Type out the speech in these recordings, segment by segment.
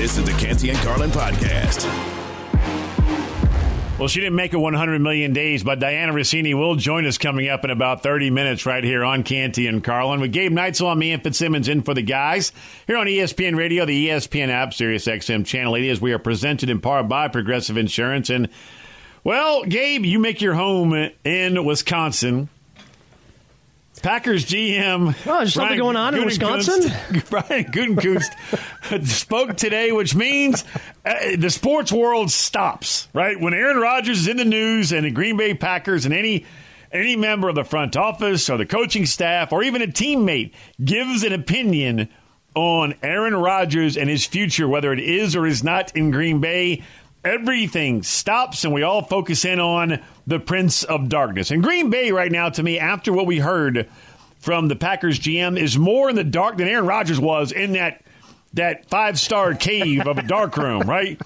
This is the Canty and Carlin podcast. Well, she didn't make it 100 million days, but Dianna Russini will join us coming up in about 30 minutes right here on Canty and Carlin with Gabe Neitzel and Ian Fitzsimmons in for the guys here on ESPN Radio, the ESPN app, Sirius XM Channel 80, as we are presented in part by Progressive Insurance. And, well, Gabe, you make your home in Wisconsin. Packers GM. Oh, there's something going on in Wisconsin? Brian Gutekunst spoke today, which means uh, the sports world stops, right? When Aaron Rodgers is in the news and the Green Bay Packers and any any member of the front office or the coaching staff or even a teammate gives an opinion on Aaron Rodgers and his future, whether it is or is not in Green Bay, everything stops and we all focus in on the Prince of Darkness. And Green Bay right now, to me, after what we heard from the Packers GM, is more in the dark than Aaron Rodgers was in that that five star cave of a dark room, right?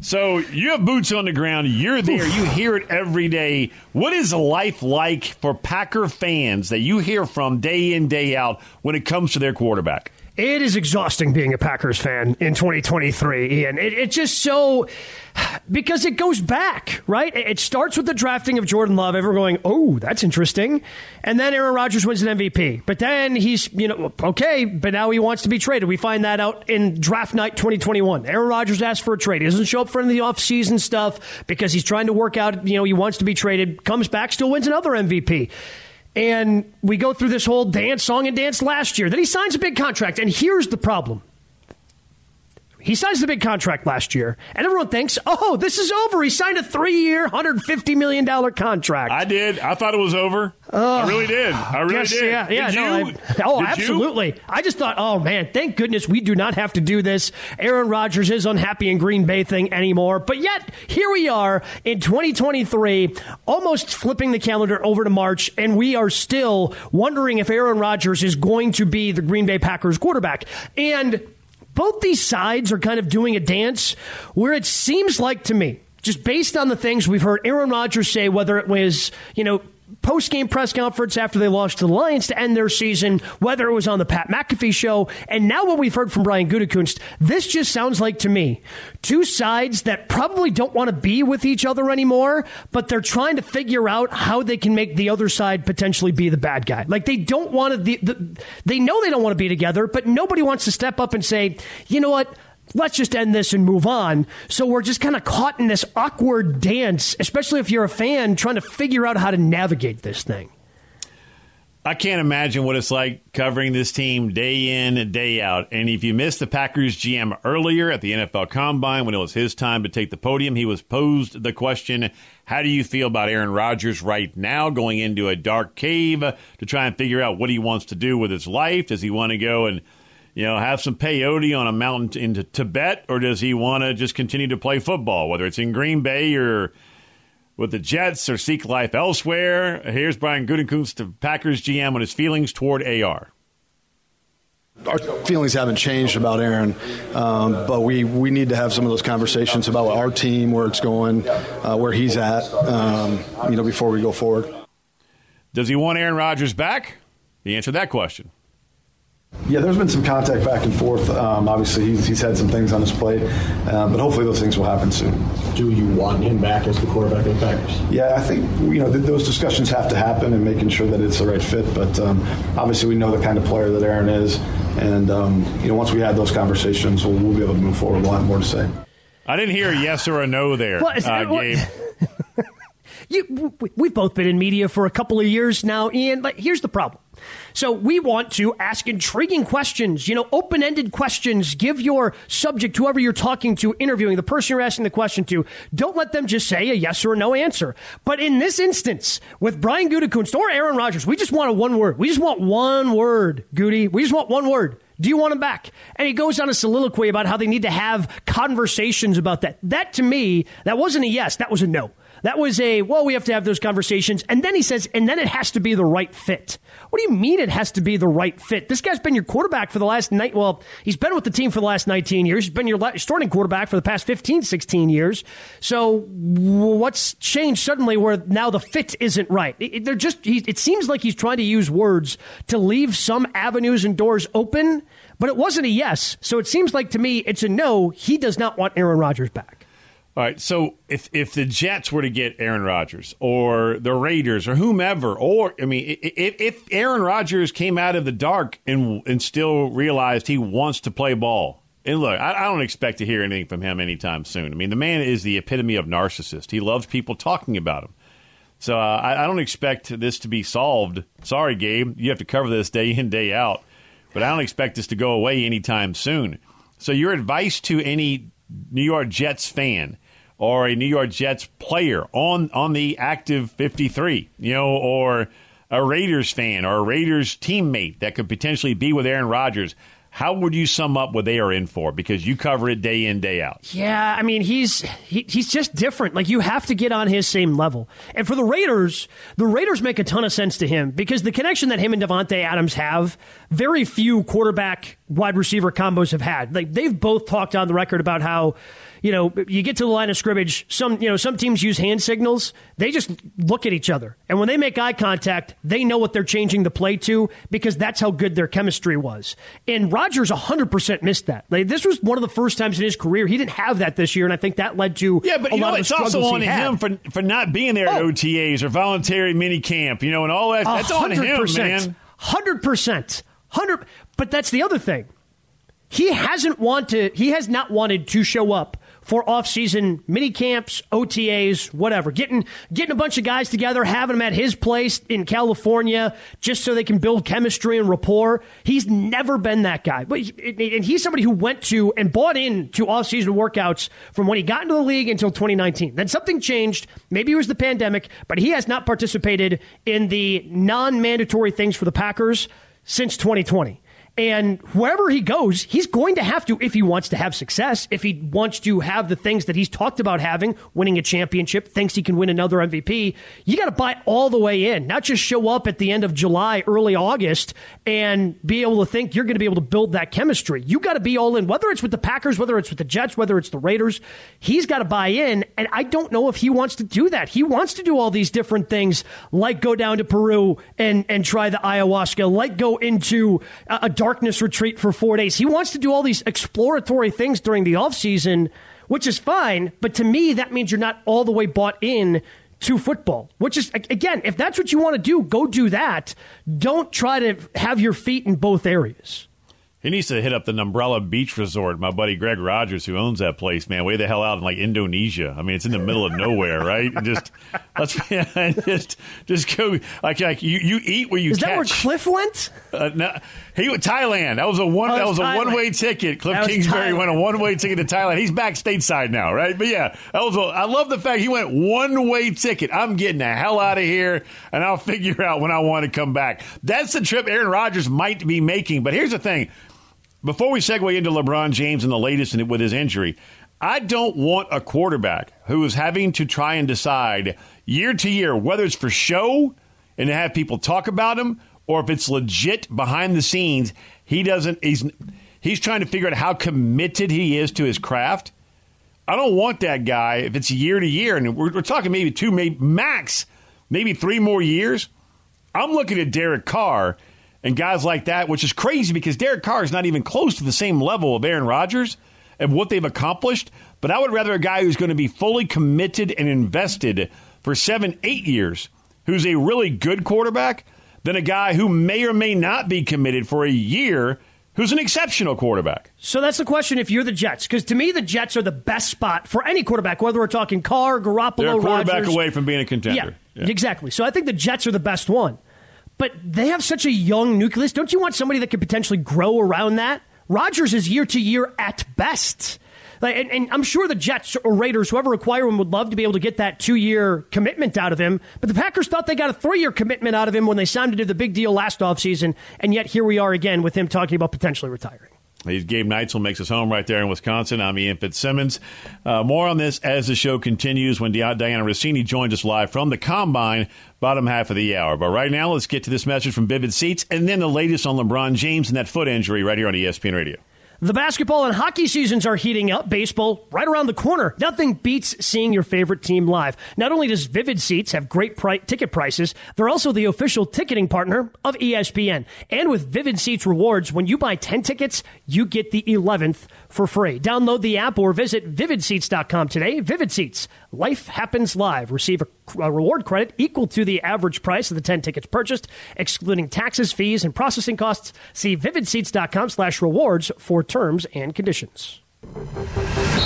So you have boots on the ground. You're there. You hear it every day. What is life like for Packer fans that you hear from day in, day out when it comes to their quarterback? It is exhausting being a Packers fan in 2023, Ian. It, it's just so because it goes back, right? It starts with the drafting of Jordan Love. Everyone going, oh, that's interesting. And then Aaron Rodgers wins an MVP. But then he's, you know, okay, but now he wants to be traded. We find that out in draft night 2021. Aaron Rodgers asks for a trade. He doesn't show up for any of the offseason stuff because he's trying to work out, you know, he wants to be traded, comes back, still wins another MVP. And we go through this whole dance, song, and dance last year. Then he signs a big contract. And here's the problem he signs the big contract last year, and everyone thinks, oh, this is over. He signed a three year, $150 million contract. I did. I thought it was over. Uh, I really did. I really guess, did. Yeah, yeah. Did no? I, oh, Did absolutely. You? I just thought, oh, man, thank goodness we do not have to do this. Aaron Rodgers is unhappy in Green Bay thing anymore. But yet, here we are in 2023, almost flipping the calendar over to March, and we are still wondering if Aaron Rodgers is going to be the Green Bay Packers quarterback. And both these sides are kind of doing a dance where it seems like to me, just based on the things we've heard Aaron Rodgers say, whether it was, you know, post game press conference after they lost to the Lions to end their season, whether it was on the Pat McAfee show, and now what we've heard from Brian Gutekunst, this just sounds like to me two sides that probably don't want to be with each other anymore, but they're trying to figure out how they can make the other side potentially be the bad guy. Like they don't want to, the, the, they know they don't want to be together, but nobody wants to step up and say, you know what? Let's just end this and move on. So we're just kind of caught in this awkward dance, especially if you're a fan trying to figure out how to navigate this thing. I can't imagine what it's like covering this team day in and day out. And if you missed the Packers GM earlier at the NFL Combine when it was his time to take the podium, he was posed the question, how do you feel about Aaron Rodgers right now going into a dark cave to try and figure out what he wants to do with his life? Does he want to go and you know, have some peyote on a mountain into Tibet, or does he want to just continue to play football, whether it's in Green Bay or with the Jets or seek life elsewhere? Here's Brian Gutekunst, the Packers GM, on his feelings toward AR. Our feelings haven't changed about Aaron, um, but we, we need to have some of those conversations about our team, where it's going, uh, where he's at, um, you know, before we go forward. Does he want Aaron Rodgers back? The answer to that question. Yeah, there's been some contact back and forth. Um, obviously, he's, he's had some things on his plate, uh, but hopefully those things will happen soon. Do you want him back as the quarterback of the Packers? Yeah, I think you know th- those discussions have to happen and making sure that it's the right fit. But um, obviously, we know the kind of player that Aaron is, and um, you know once we have those conversations, we'll, we'll, be able to move forward. We'll have more to say. I didn't hear a yes or a no there, uh, Gabe. You, we've both been in media for a couple of years now, Ian. But here's the problem. So we want to ask intriguing questions, you know, open ended questions. Give your subject, whoever you're talking to, interviewing, the person you're asking the question to, don't let them just say a yes or a no answer. But in this instance, with Brian Gutekunst or Aaron Rodgers, we just want a one word. We just want one word, Goody. We just want one word. Do you want him back? And he goes on a soliloquy about how they need to have conversations about that. That to me, that wasn't a yes, that was a no. That was a, well, we have to have those conversations. And then he says, and then it has to be the right fit. What do you mean it has to be the right fit? This guy's been your quarterback for the last night. Well, he's been with the team for the last 19 years. He's been your starting quarterback for the past 15, 16 years. So what's changed suddenly where now the fit isn't right? They're just, it seems like he's trying to use words to leave some avenues and doors open but it wasn't a yes. So it seems like to me it's a no. He does not want Aaron Rodgers back. All right, so if if the Jets were to get Aaron Rodgers or the Raiders or whomever, or I mean, if, if Aaron Rodgers came out of the dark and and still realized he wants to play ball, and look, I, I don't expect to hear anything from him anytime soon. I mean, the man is the epitome of narcissist. He loves people talking about him. So uh, I, I don't expect this to be solved. Sorry, Gabe, you have to cover this day in day out, but I don't expect this to go away anytime soon. So your advice to any New York Jets fan or a New York Jets player on on the active 53, you know, or a Raiders fan or a Raiders teammate that could potentially be with Aaron Rodgers. How would you sum up what they are in for? Because you cover it day in, day out. Yeah, I mean he's he, he's just different. Like you have to get on his same level. And for the Raiders, the Raiders make a ton of sense to him because the connection that him and Davante Adams have, very few quarterback wide receiver combos have had. Like they've both talked on the record about how you know, you get to the line of scrimmage. Some, you know, some teams use hand signals. They just look at each other, and when they make eye contact, they know what they're changing the play to because that's how good their chemistry was. And Rodgers 100% missed that. Like, this was one of the first times in his career he didn't have that this year, and I think that led to yeah. But a you lot know, of it's also on him for for not being there at Oh. OTAs or voluntary mini camp, you know, and all that. That's on him, man. Hundred percent, hundred. But that's the other thing. He hasn't wanted. He has not wanted to show up for off-season mini camps, OTAs, whatever. Getting getting a bunch of guys together, having them at his place in California, just so they can build chemistry and rapport. He's never been that guy. But and he's somebody who went to and bought into off-season workouts from when he got into the league until 2019. Then something changed. Maybe it was the pandemic, but he has not participated in the non-mandatory things for the Packers since 2020. And wherever he goes, he's going to have to, if he wants to have success, if he wants to have the things that he's talked about having, winning a championship, thinks he can win another MVP, you got to buy all the way in, not just show up at the end of July, early August, and be able to think you're going to be able to build that chemistry. You got to be all in, whether it's with the Packers, whether it's with the Jets, whether it's the Raiders. He's got to buy in, and I don't know if he wants to do that. He wants to do all these different things, like go down to Peru and, and try the ayahuasca, like go into a, a darkness retreat for four days. He wants to do all these exploratory things during the offseason, which is fine. But to me, that means you're not all the way bought in to football, which is, again, if that's what you want to do, go do that. Don't try to have your feet in both areas. He needs to hit up the Umbrella Beach Resort. My buddy Greg Rogers, who owns that place, man, way the hell out in like Indonesia. I mean, it's in the middle of nowhere, right? Just let's just just go like like you, you eat where you Is catch. that where Cliff went? Uh, no, he went Thailand. That was a one. Oh, that was a Thailand. one way ticket. Cliff That Kingsbury went a one way ticket to Thailand. He's back stateside now, right? But yeah, that was. A, I love the fact he went one way ticket. I'm getting the hell out of here, and I'll figure out when I want to come back. That's the trip Aaron Rodgers might be making. But here's the thing: before we segue into LeBron James and the latest in, with his injury, I don't want a quarterback who is having to try and decide year to year whether it's for show and to have people talk about him or if it's legit behind the scenes. He doesn't. He's he's trying to figure out how committed he is to his craft. I don't want that guy if it's year to year, and we're, we're talking maybe two, maybe max, maybe three more years. I'm looking at Derek Carr and guys like that, which is crazy because Derek Carr is not even close to the same level of Aaron Rodgers and what they've accomplished. But I would rather a guy who's going to be fully committed and invested for seven, eight years, who's a really good quarterback, than a guy who may or may not be committed for a year, who's an exceptional quarterback. So that's the question if you're the Jets. Because to me, the Jets are the best spot for any quarterback, whether we're talking Carr, Garoppolo, They're a quarterback Rodgers. away from being a contender. Yeah, exactly. So I think the Jets are the best one. But they have such a young nucleus. Don't you want somebody that could potentially grow around that? Rodgers is year to year at best. Like, and, and I'm sure the Jets or Raiders, whoever acquire him, would love to be able to get that two year commitment out of him. But the Packers thought they got a three year commitment out of him when they signed him to the big deal last offseason. And yet here we are again with him talking about potentially retiring. He's Gabe Neitzel makes his home right there in Wisconsin. I'm Ian Fitzsimmons. Uh, more on this as the show continues when Dianna Russini joins us live from the Combine, bottom half of the hour. But right now, let's get to this message from Vivid Seats and then the latest on LeBron James and that foot injury right here on ESPN Radio. The basketball and hockey seasons are heating up. Baseball right around the corner. Nothing beats seeing your favorite team live. Not only does Vivid Seats have great pri- ticket prices, they're also the official ticketing partner of ESPN. And with Vivid Seats rewards, when you buy 10 tickets, you get the 11th for free. Download the app or visit vividseats.com today. Vivid Seats. Life happens live. Receive a, a reward credit equal to the average price of the 10 tickets purchased, excluding taxes, fees, and processing costs. See vividseats.com slash rewards for terms and conditions.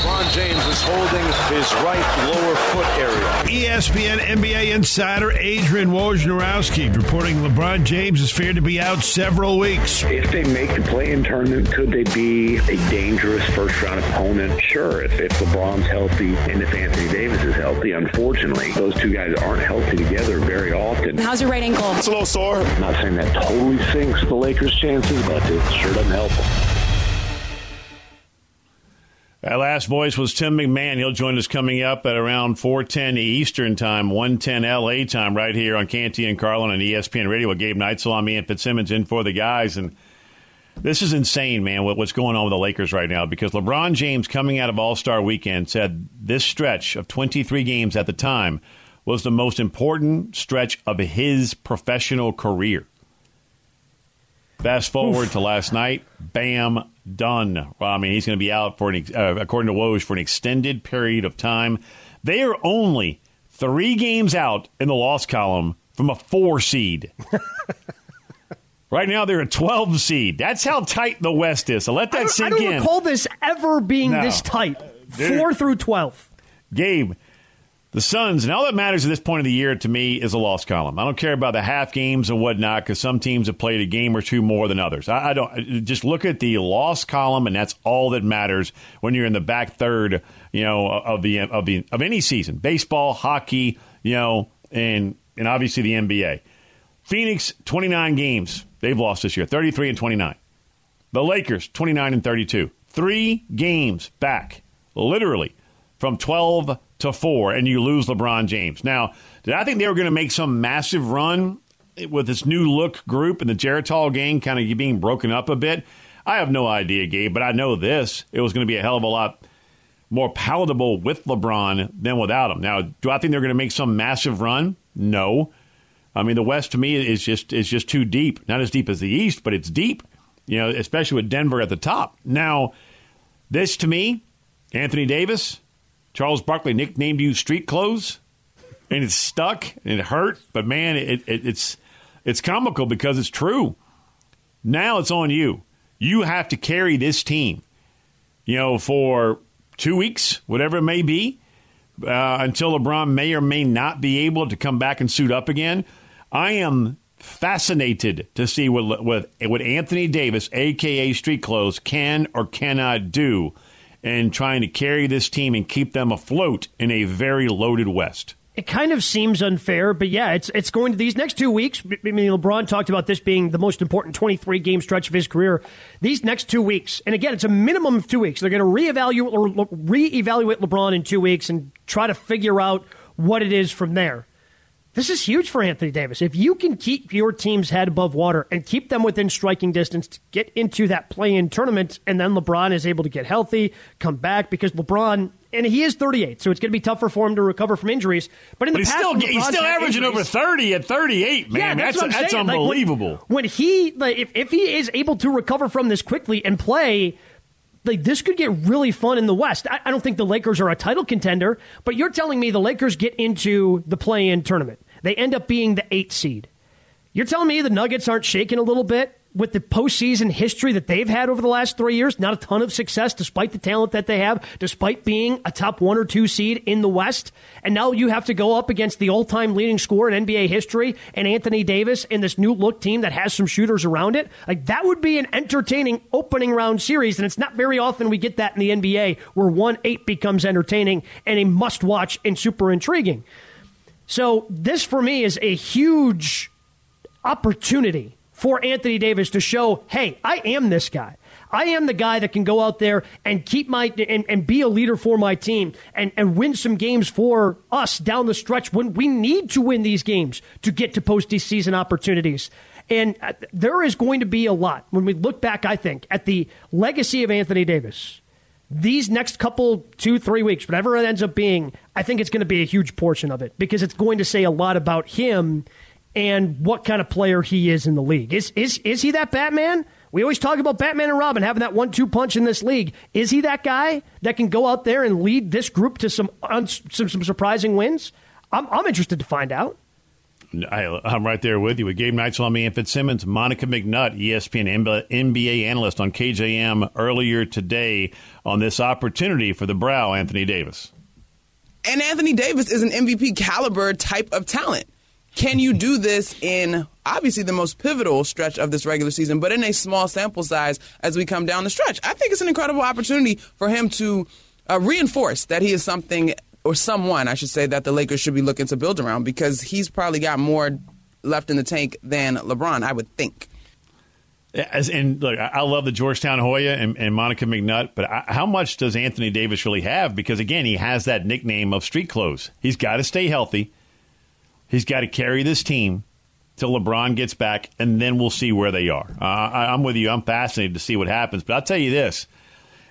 LeBron James is holding his right lower foot area. ESPN NBA insider Adrian Wojnarowski reporting LeBron James is feared to be out several weeks. If they make the play-in tournament, could they be a dangerous first-round opponent? Sure, if, if LeBron's healthy and if Anthony Davis is healthy. Unfortunately, those two guys aren't healthy together very often. How's your right ankle? It's a little sore. I'm not saying that totally sinks the Lakers' chances, but it sure doesn't help them. That last voice was Tim McMahon. He'll join us coming up at around 410 Eastern Time, 110 LA time, right here on Canty and Carlin and ESPN Radio with Gabe Neitzel, Ian Fitzsimmons in for the guys. And this is insane, man, what's going on with the Lakers right now because LeBron James, coming out of All Star weekend, said this stretch of 23 games at the time was the most important stretch of his professional career. Fast forward Oof. to last night, bam, done. Well, I mean, he's going to be out for an, uh, according to Woj, for an extended period of time. They are only three games out in the loss column from a four seed. right now, they're a 12 seed. That's how tight the West is. So let that sink in. I don't in. recall this ever being no. this tight. Four through 12. Gabe, the Suns, and all that matters at this point of the year to me is a loss column. I don't care about the half games and whatnot because some teams have played a game or two more than others. I, I, don't uh, just look at the loss column, and that's all that matters when you're in the back third, you know, of the of the of any season, baseball, hockey, you know, and and obviously the NBA. Phoenix, 29 games they've lost this year, 33 and 29. The Lakers, 29 and 32, three games back, literally from 12 to four and you lose LeBron James. Now, did I think they were going to make some massive run with this new look group and the Geritol gang kind of being broken up a bit? I have no idea, Gabe, but I know this. It was going to be a hell of a lot more palatable with LeBron than without him. Now, do I think they're going to make some massive run? No. I mean, the West to me is just is just too deep. Not as deep as the East, but it's deep. You know, especially with Denver at the top. Now, this to me, Anthony Davis, Charles Barkley nicknamed you street clothes, and it's stuck and it hurt. But man, it, it, it's it's comical because it's true. Now it's on you. You have to carry this team, you know, for two weeks, whatever it may be, uh, until LeBron may or may not be able to come back and suit up again. I am fascinated to see what what, what Anthony Davis, aka Street Clothes, can or cannot do and trying to carry this team and keep them afloat in a very loaded West. It kind of seems unfair, but yeah, it's it's going to these next two weeks. I mean, LeBron talked about this being the most important 23 game stretch of his career. These next two weeks, and again, it's a minimum of two weeks. They're going to reevaluate or reevaluate LeBron in two weeks and try to figure out what it is from there. This is huge for Anthony Davis. If you can keep your team's head above water and keep them within striking distance to get into that play in tournament, and then LeBron is able to get healthy, come back, because LeBron, and he is 38, so it's going to be tougher for him to recover from injuries. But in but the he's past, still, he's still averaging injuries, over 30 at 38, man. Yeah, that's, that's, that's unbelievable. Like when, when, he, like, if, if he is able to recover from this quickly and play like this could get really fun in the West. I, I, don't think the Lakers are a title contender, but you're telling me the Lakers get into the play-in tournament. They end up being the eight seed. You're telling me the Nuggets aren't shaking a little bit with the postseason history that they've had over the last three years? Not a ton of success, despite the talent that they have, despite being a top one or two seed in the West. And now you have to go up against the all time leading scorer in NBA history and Anthony Davis in this new look team that has some shooters around it. Like, that would be an entertaining opening round series. And it's not very often we get that in the NBA where 1 8 becomes entertaining and a must watch and super intriguing. So this for me is a huge opportunity for Anthony Davis to show, hey, I am this guy. I am the guy that can go out there and keep my and, and be a leader for my team and, and win some games for us down the stretch when we need to win these games to get to postseason opportunities. And uh, there is going to be a lot when we look back, I think, at the legacy of Anthony Davis. These next couple, two, three weeks, whatever it ends up being, I think it's going to be a huge portion of it because it's going to say a lot about him and what kind of player he is in the league. Is, is, is he that Batman? We always talk about Batman and Robin having that one two punch in this league. Is he that guy that can go out there and lead this group to some, some, some surprising wins? I'm, I'm interested to find out. I, am right there with you with Gabe Neitzel, Ian Fitzsimmons, Monica McNutt, ESPN NBA analyst on KJM earlier today on this opportunity for the brow, Anthony Davis. And Anthony Davis is an MVP caliber type of talent. Can you do this in obviously the most pivotal stretch of this regular season, but in a small sample size as we come down the stretch? I think it's an incredible opportunity for him to uh, reinforce that he is something or someone, I should say, that the Lakers should be looking to build around because he's probably got more left in the tank than LeBron, I would think. As, and look, I love the Georgetown Hoya and, and Monica McNutt, but I, how much does Anthony Davis really have? Because again, he has that nickname of street clothes. He's got to stay healthy. He's got to carry this team till LeBron gets back, and then we'll see where they are. Uh, I, am with you. I'm fascinated to see what happens. But I'll tell you this,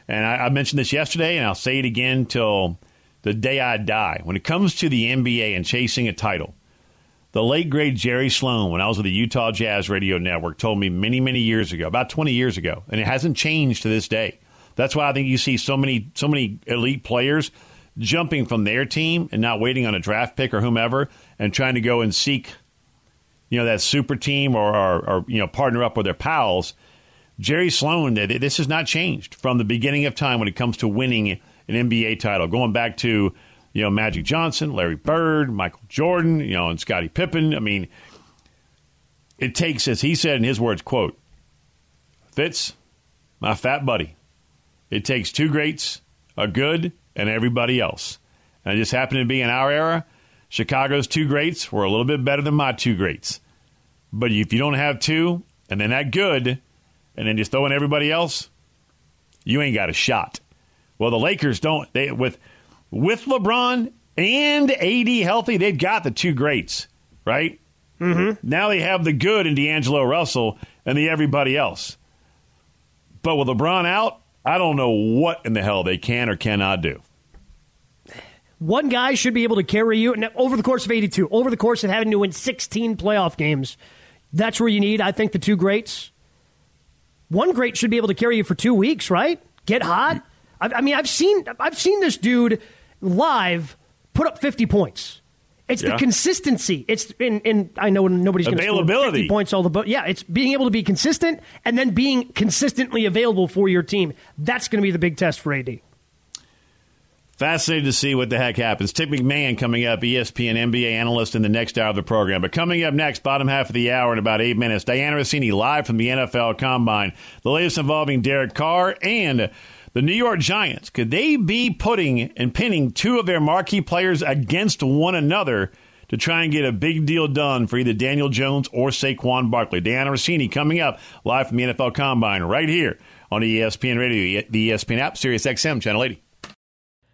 and I, I mentioned this yesterday, and I'll say it again till the day I die. When it comes to the NBA and chasing a title, the late great Jerry Sloan, when I was with the Utah Jazz Radio Network, told me many, many years ago, about 20 years ago, and it hasn't changed to this day. That's why I think you see so many, so many elite players jumping from their team and not waiting on a draft pick or whomever and trying to go and seek, you know, that super team or, or, or you know, partner up with their pals. Jerry Sloan, this has not changed from the beginning of time when it comes to winning an NBA title, going back to you know Magic Johnson, Larry Bird, Michael Jordan, you know, and Scottie Pippen. I mean, it takes, as he said in his words, "quote Fitz, my fat buddy, it takes two greats, a good, and everybody else." And it just happened to be in our era. Chicago's two greats were a little bit better than my two greats. But if you don't have two, and then that good, and then just throw in everybody else, you ain't got a shot. Well, the Lakers don't. They with with LeBron and AD healthy, they've got the two greats, right? Mm-hmm. Now they have the good in D'Angelo Russell and the everybody else. But with LeBron out, I don't know what in the hell they can or cannot do. One guy should be able to carry you And over the course of 82, over the course of having to win 16 playoff games. That's where you need, I think, the two greats. One great should be able to carry you for two weeks, right? Get hot, I, I mean, I've seen I've seen this dude live put up 50 points. It's yeah. the consistency. It's in, in I know nobody's going to score 50 points all the but yeah, it's being able to be consistent and then being consistently available for your team. That's going to be the big test for AD. Fascinated to see what the heck happens. Tim McMahon coming up, ESPN NBA analyst in the next hour of the program. But coming up next, bottom half of the hour in about eight minutes, Dianna Russini live from the NFL Combine. The latest involving Derek Carr and the New York Giants, could they be putting and pinning two of their marquee players against one another to try and get a big deal done for either Daniel Jones or Saquon Barkley? Dianna Russini coming up live from the NFL Combine right here on ESPN Radio, the ESPN app, Sirius XM, Channel 80.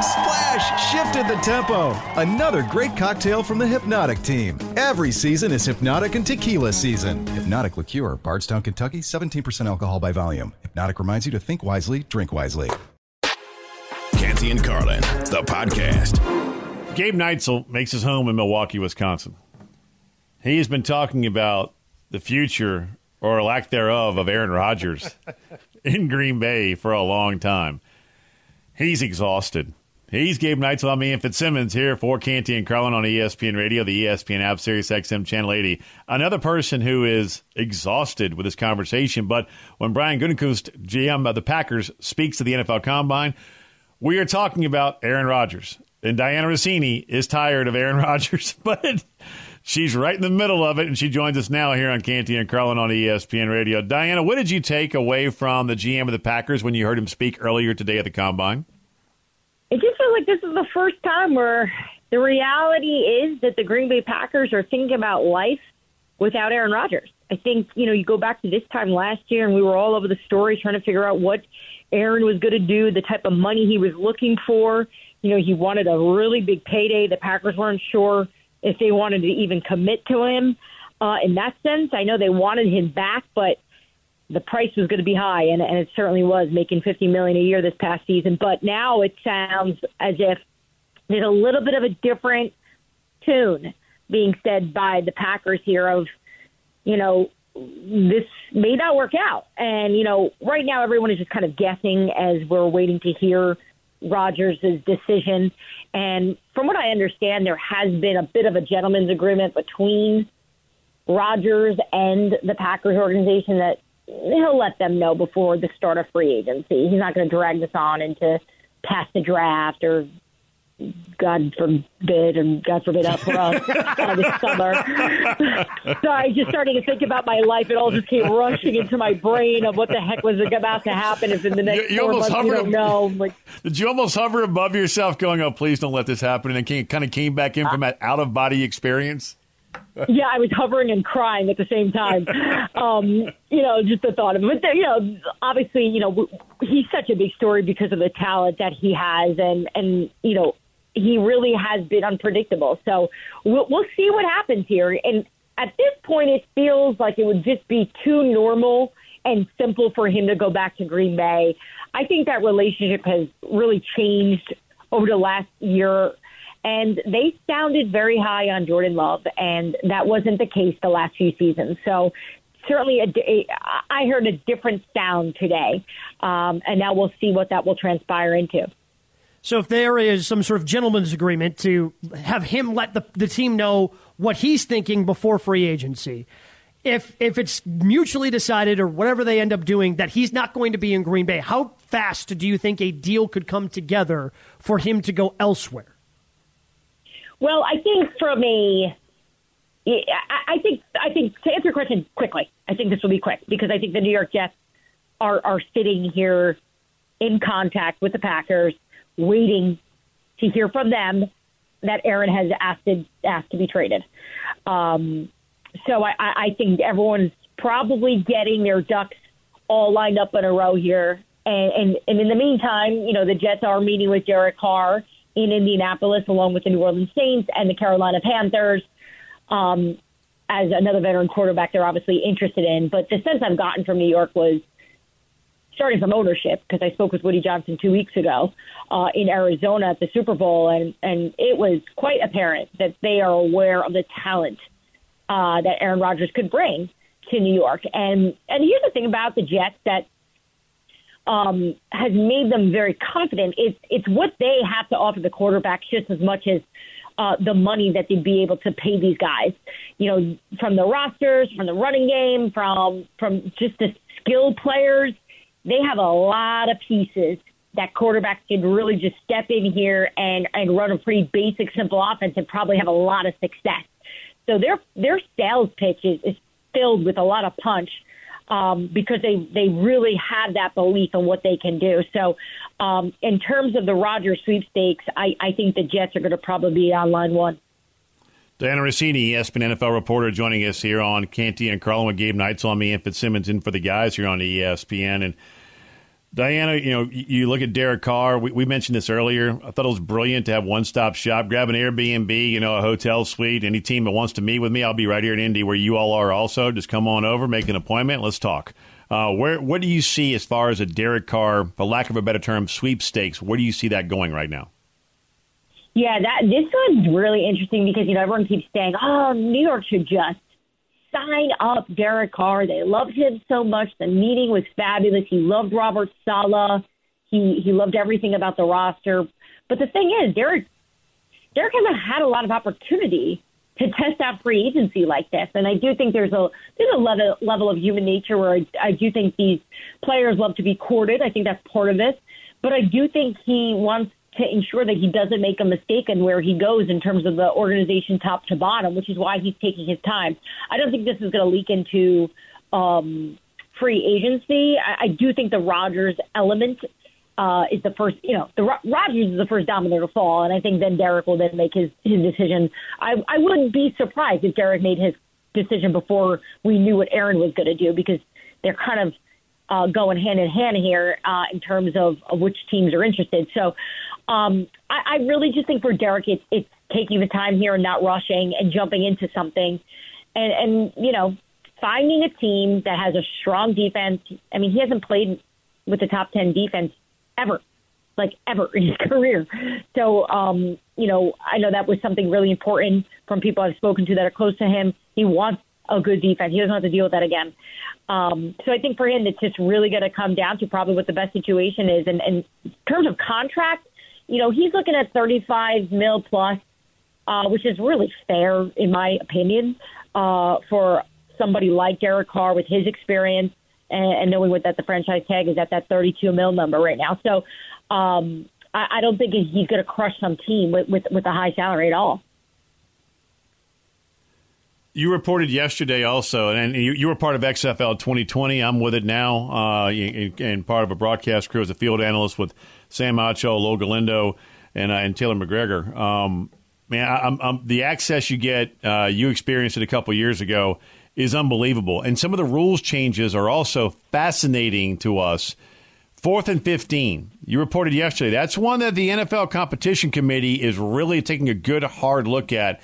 The splash shifted the tempo. Another great cocktail from the Hpnotiq team. Every season is Hpnotiq and Tequila season. Hpnotiq Liqueur, Bardstown, Kentucky, 17% alcohol by volume. Hpnotiq reminds you to think wisely, drink wisely. Canty and Carlin, the podcast. Gabe Neitzel makes his home in Milwaukee, Wisconsin. He has been talking about the future or lack thereof of Aaron Rodgers in Green Bay for a long time He's exhausted. He's Gabe Neitzel. I'm Ian Fitzsimmons here for Canty and Carlin on ESPN Radio, the ESPN app, Sirius XM Channel 80. Another person who is exhausted with this conversation, but when Brian Gutekunst, GM of the Packers, speaks to the NFL Combine, we are talking about Aaron Rodgers. And Dianna Russini is tired of Aaron Rodgers, but she's right in the middle of it, and she joins us now here on Canty and Carlin on ESPN Radio. Dianna, what did you take away from the GM of the Packers when you heard him speak earlier today at the Combine? It just feels like this is the first time where the reality is that the Green Bay Packers are thinking about life without Aaron Rodgers. I think, you know, you go back to this time last year and we were all over the story trying to figure out what Aaron was going to do, the type of money he was looking for. You know, he wanted a really big payday. The Packers weren't sure if they wanted to even commit to him. Uh, in that sense, I know they wanted him back, but the price was going to be high, and, and it certainly was, making fifty million a year this past season. But now it sounds as if there's a little bit of a different tune being said by the Packers here of, you know, this may not work out. And, you know, right now everyone is just kind of guessing as we're waiting to hear Rodgers' decision. And from what I understand, there has been a bit of a gentleman's agreement between Rodgers and the Packers organization that he'll let them know before the start of free agency. He's not going to drag this on into past the draft or God forbid, and God forbid us for us uh, this summer. so I just started to think about my life. It all just came rushing into my brain of what the heck was about to happen if in the next you, you four almost months we don't know. Like, Did you almost hover above yourself, going, "Oh, please don't let this happen," and then came, kind of came back in from that out of body experience? yeah, I was hovering and crying at the same time. Um, you know, just the thought of it. But you know, obviously, you know, he's such a big story because of the talent that he has, and and you know, he really has been unpredictable. So we'll, we'll see what happens here. And at this point, it feels like it would just be too normal and simple for him to go back to Green Bay. I think that relationship has really changed over the last year. And they sounded very high on Jordan Love, and that wasn't the case the last few seasons. So certainly, a, a, I heard a different sound today, um, and now we'll see what that will transpire into. So if there is some sort of gentleman's agreement to have him let the, the team know what he's thinking before free agency, if if it's mutually decided or whatever they end up doing that he's not going to be in Green Bay, how fast do you think a deal could come together for him to go elsewhere? Well, I think from a I think I think to answer your question quickly, I think this will be quick because I think the New York Jets are are sitting here in contact with the Packers waiting to hear from them that Aaron has asked to, asked to be traded. Um, so I, I think everyone's probably getting their ducks all lined up in a row here. And, and, and in the meantime, you know, the Jets are meeting with Derek Carr in Indianapolis along with the New Orleans Saints and the Carolina Panthers. Um, as another veteran quarterback, they're obviously interested in. But the sense I've gotten from New York was starting from ownership because I spoke with Woody Johnson two weeks ago uh, in Arizona at the Super Bowl, and and it was quite apparent that they are aware of the talent uh, that Aaron Rodgers could bring to New York. And and here's the thing about the Jets that um, has made them very confident. It's it's what they have to offer the quarterbacks just as much as uh, the money that they'd be able to pay these guys. You know, from the rosters, from the running game, from from just the skilled players they have a lot of pieces that quarterbacks can really just step in here and, and run a pretty basic, simple offense and probably have a lot of success. So their their sales pitch is, is filled with a lot of punch um, because they they really have that belief in what they can do. So um, in terms of the Rodgers sweepstakes, I, I think the Jets are going to probably be on line one. Dianna Russini, ESPN NFL reporter, joining us here on Canty and Carlin with Gabe Neitzel on Ian Fitzsimmons in for the guys here on ESPN. And Dianna, you know, you look at Derek Carr. We, we, mentioned this earlier. I thought it was brilliant to have one stop shop, grab an Airbnb, you know, a hotel suite. Any team that wants to meet with me, I'll be right here in Indy where you all are also. Just come on over, make an appointment. Let's talk. Uh, where What do you see as far as a Derek Carr, for lack of a better term, sweepstakes? Where do you see that going right now? Yeah, that this one's really interesting because you know everyone keeps saying, "Oh, New York should just sign up Derek Carr." They loved him so much. The meeting was fabulous. He loved Robert Saleh. He he loved everything about the roster. But the thing is, Derek Derek hasn't had a lot of opportunity to test out free agency like this. And I do think there's a there's a level level of human nature where I, I do think these players love to be courted. I think that's part of this. But I do think he wants to ensure that he doesn't make a mistake in where he goes in terms of the organization top to bottom, which is why he's taking his time. I don't think this is going to leak into um, free agency. I, I do think the Rodgers element uh, is the first, you know, the Rodgers is the first domino to fall, and I think then Derek will then make his his decision. I I wouldn't be surprised if Derek made his decision before we knew what Aaron was going to do because they're kind of uh, going hand in hand here uh, in terms of, of which teams are interested. So um, I, I really just think for Derek, it's, it's taking the time here and not rushing and jumping into something, and and you know finding a team that has a strong defense. I mean, he hasn't played with the top ten defense ever, like ever in his career. So um, you know, I know that was something really important from people I've spoken to that are close to him. He wants a good defense. He doesn't have to deal with that again. Um, so I think for him, it's just really going to come down to probably what the best situation is. And, and in terms of contract, you know, he's looking at 35 mil plus, uh, which is really fair in my opinion uh, for somebody like Derek Carr with his experience and, and knowing what that the franchise tag is at that 32 mil number right now. So um, I, I don't think he's going to crush some team with, with with a high salary at all. You reported yesterday also, and you, you, were part of XFL 2020. I'm with it now, uh, and part of a broadcast crew as a field analyst with Sam Acho, Lo Galindo, and, uh, and Taylor McGregor. Um, man, I'm, I'm, the access you get, uh, you experienced it a couple years ago, is unbelievable. And some of the rules changes are also fascinating to us. Fourth and 15. You reported yesterday. That's one that the NFL competition committee is really taking a good, hard look at.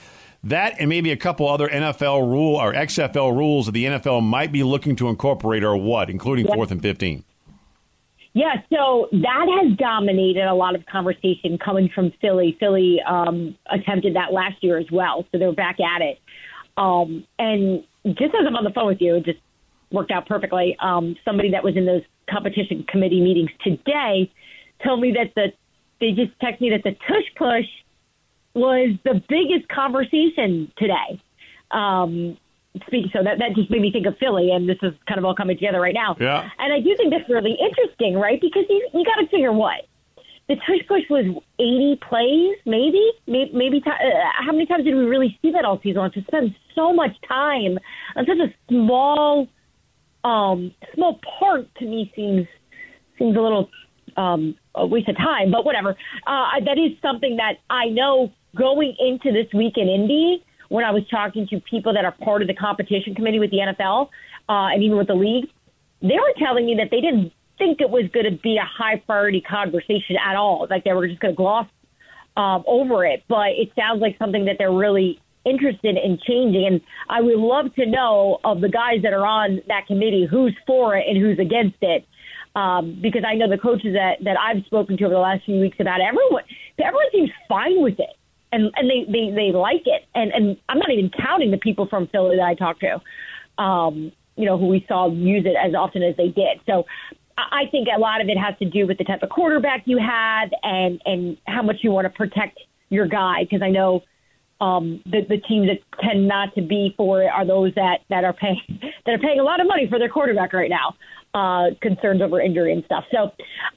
That and maybe a couple other NFL rule or XFL rules that the NFL might be looking to incorporate are what, including fourth and 15? Yeah, so that has dominated a lot of conversation coming from Philly. Philly um, attempted that last year as well, so they're back at it. Um, and just as I'm on the phone with you, it just worked out perfectly. Um, somebody that was in those competition committee meetings today told me that the they just texted me that the tush push was the biggest conversation today. Um, speak. So that, that just made me think of Philly, and this is kind of all coming together right now. Yeah. And I do think that's really interesting, right? Because you, you got to figure what the tush push was 80 plays, maybe, maybe, maybe t- uh, how many times did we really see that all season long? To spend so much time on such a small, um, small part to me seems seems a little um, a waste of time. But whatever, uh, that is something that I know going into this week in Indy when I was talking to people that are part of the competition committee with the NFL uh, and even with the league, they were telling me that they didn't think it was going to be a high priority conversation at all. Like they were just going to gloss um, over it. But it sounds like something that they're really interested in changing. And I would love to know of the guys that are on that committee who's for it and who's against it. Um, because I know the coaches that, that I've spoken to over the last few weeks about it, everyone, everyone seems fine with it and and they they they like it. And and I'm not even counting the people from Philly that I talked to, um, you know, who we saw use it as often as they did. So I think a lot of it has to do with the type of quarterback you have and and how much you want to protect your guy. Because I know um, the, the teams that tend not to be for it are those that that are paying that are paying a lot of money for their quarterback right now. Uh, concerns over injury and stuff. So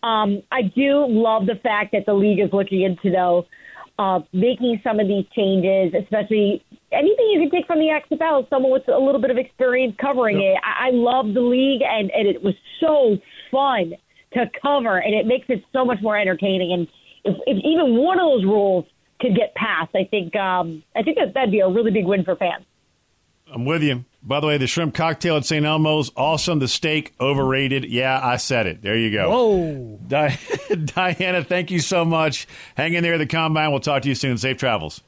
um, I do love the fact that the league is looking into though uh, making some of these changes, especially anything you can take from the XFL, someone with a little bit of experience covering yep. it. I, I love the league, and, and it was so fun to cover, and it makes it so much more entertaining. And if, if even one of those rules could get passed, I think um, I think that that'd be a really big win for fans. I'm with you. By the way, the shrimp cocktail at St. Elmo's, awesome. The steak, overrated. Yeah, I said it. There you go. Whoa. Di- Dianna, thank you so much. Hang in there at the combine. We'll talk to you soon. Safe travels.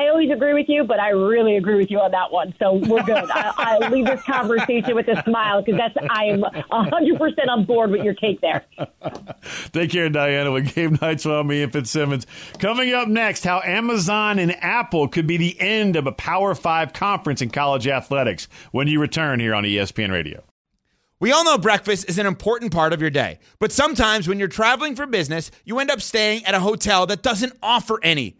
I always agree with you, but I really agree with you on that one. So we're good. I, I leave this conversation with a smile because that's I'm 100 percent on board with your take there. Take care, Dianna. With game nights Neitzel, Ian Fitzsimmons. Coming up next, how Amazon and Apple could be the end of a Power Five conference in college athletics. When you return here on ESPN Radio. We all know breakfast is an important part of your day, but sometimes when you're traveling for business, you end up staying at a hotel that doesn't offer any.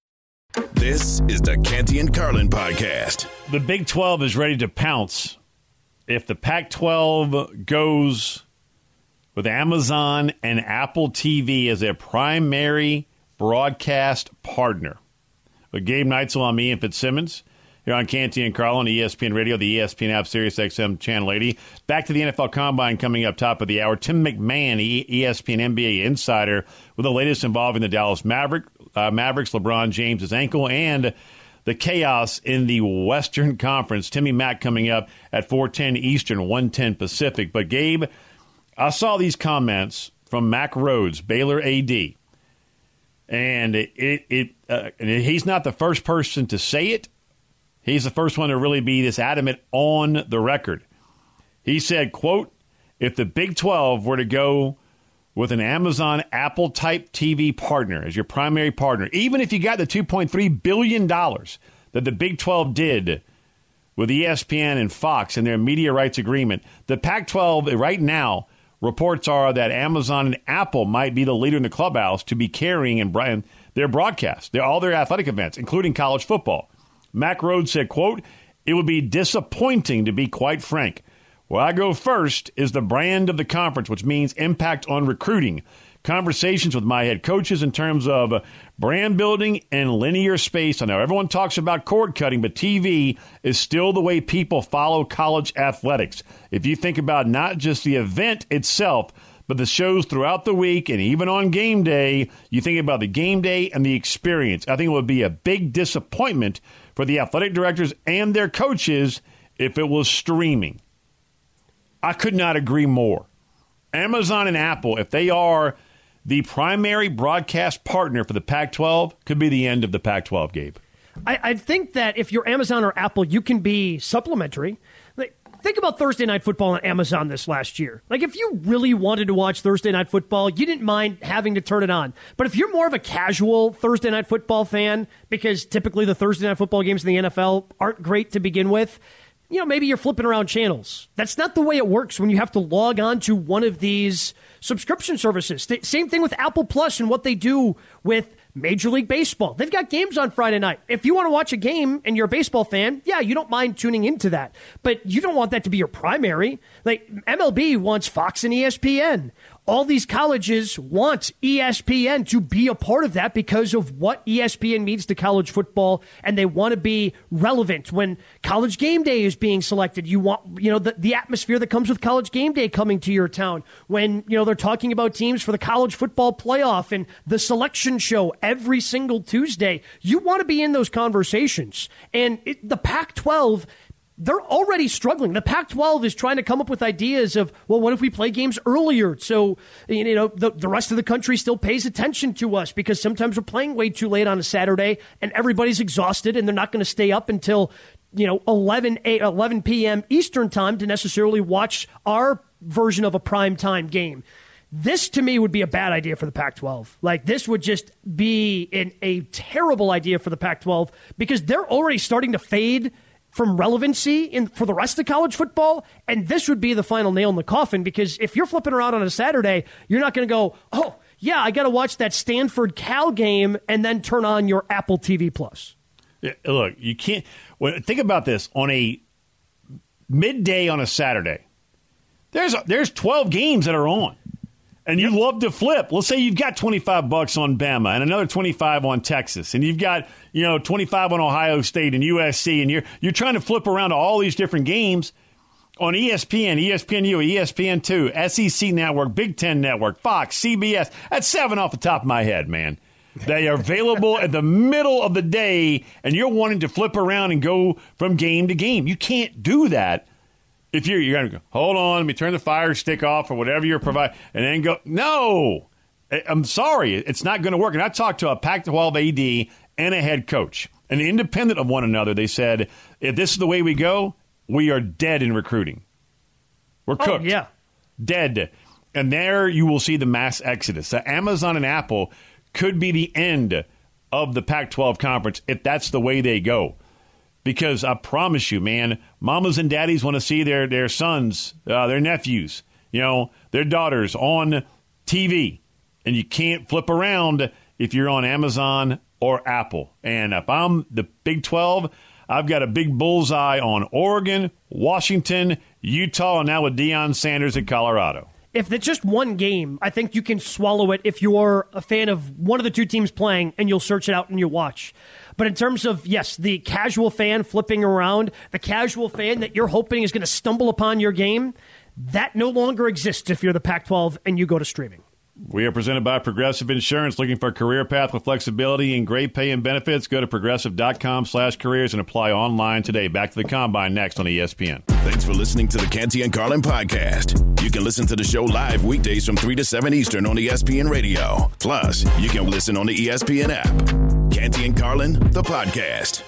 This is the Canty and Carlin podcast. The Big 12 is ready to pounce if the Pac 12 goes with Amazon and Apple TV as their primary broadcast partner. With Gabe Neitzel me and Fitzsimmons here on Canty and Carlin, ESPN Radio, the ESPN app, Sirius XM Channel 80. Back to the NFL Combine coming up top of the hour. Tim McMahon, ESPN NBA insider, with the latest involving the Dallas Maverick, uh, Mavericks, LeBron James' ankle, and the chaos in the Western Conference. Timmy Mack coming up at 410 Eastern, 110 Pacific. But Gabe, I saw these comments from Mack Rhoades, Baylor AD, and it, it, it uh, and he's not the first person to say it. He's the first one to really be this adamant on the record. He said, quote, if the Big 12 were to go with an Amazon Apple type TV partner as your primary partner, even if you got the $2.3 billion that the Big 12 did with ESPN and Fox and their media rights agreement, the Pac 12 right now, reports are that Amazon and Apple might be the leader in the clubhouse to be carrying and their broadcast, their, all their athletic events, including college football. Mack Rhoades said, quote, it would be disappointing to be quite frank. Where I go first is the brand of the conference, which means impact on recruiting. Conversations with my head coaches in terms of brand building and linear space. I know everyone talks about cord cutting, but TV is still the way people follow college athletics. If you think about not just the event itself, but the shows throughout the week and even on game day, you think about the game day and the experience. I think it would be a big disappointment for the athletic directors and their coaches if it was streaming. I could not agree more. Amazon and Apple, if they are the primary broadcast partner for the Pac 12, could be the end of the Pac 12, Gabe. I, I think that if you're Amazon or Apple, you can be supplementary. Like, think about Thursday Night Football on Amazon this last year. Like, if you really wanted to watch Thursday Night Football, you didn't mind having to turn it on. But if you're more of a casual Thursday Night Football fan, because typically the Thursday Night Football games in the NFL aren't great to begin with, you know, maybe you're flipping around channels. That's not the way it works when you have to log on to one of these subscription services. Th- same thing with Apple Plus and what they do with Major League Baseball. They've got games on Friday night. If you want to watch a game and you're a baseball fan, yeah, you don't mind tuning into that. But you don't want that to be your primary. Like MLB wants Fox and ESPN. All these colleges want ESPN to be a part of that because of what ESPN means to college football, and they want to be relevant when college game day is being selected. You want, you know, the, the atmosphere that comes with college game day coming to your town. When, you know, they're talking about teams for the college football playoff and the selection show every single Tuesday. You want to be in those conversations. And it, the Pac 12 they're already struggling. The Pac 12 is trying to come up with ideas of, well, what if we play games earlier? So, you know, the, the rest of the country still pays attention to us because sometimes we're playing way too late on a Saturday and everybody's exhausted and they're not going to stay up until, you know, 11, 8, 11 p.m. Eastern time to necessarily watch our version of a prime time game. This to me would be a bad idea for the Pac 12. Like, this would just be an, a terrible idea for the Pac 12 because they're already starting to fade from relevancy in for the rest of college football, and this would be the final nail in the coffin because if you're flipping around on a Saturday, you're not going to go, oh yeah, I got to watch that Stanford Cal game and then turn on your Apple TV Plus. Yeah, look, you can't. Think about this on a midday on a Saturday. There's there's 12 games that are on, and you love to flip. Let's say you've got 25 bucks on Bama and another 25 on Texas, and you've got, you know, 25 on Ohio State and USC, and you're you're trying to flip around to all these different games on ESPN, ESPNU, ESPN2, SEC Network, Big Ten Network, Fox, CBS. That's seven off the top of my head, man. They are available at the middle of the day, and you're wanting to flip around and go from game to game. You can't do that if you're you're going to go. Hold on, let me turn the fire stick off or whatever you're providing, and then go. No, I'm sorry, it's not going to work. And I talked to a Pac-12 AD and a head coach, and independent of one another, they said if this is the way we go, we are dead in recruiting. We're Oh, cooked. yeah. Dead. And there you will see the mass exodus. So Amazon and Apple could be the end of the Pac 12 conference if that's the way they go. Because I promise you, man, mamas and daddies want to see their, their sons, uh, their nephews, you know, their daughters on TV. And you can't flip around if you're on Amazon or Apple. And if I'm the Big 12, I've got a big bullseye on Oregon, Washington, Utah, and now with Deion Sanders at Colorado. If it's just one game, I think you can swallow it if you're a fan of one of the two teams playing and you'll search it out and you'll watch. But in terms of, yes, the casual fan flipping around, the casual fan that you're hoping is going to stumble upon your game, that no longer exists if you're the Pac 12 and you go to streaming. We are presented by Progressive Insurance. Looking for a career path with flexibility and great pay and benefits? Go to progressive.com slash careers and apply online today. Back to the combine next on ESPN. Thanks for listening to the Canty and Carlin podcast. You can listen to the show live weekdays from 3 to 7 Eastern on ESPN Radio. Plus, you can listen on the ESPN app. Canty and Carlin, the podcast.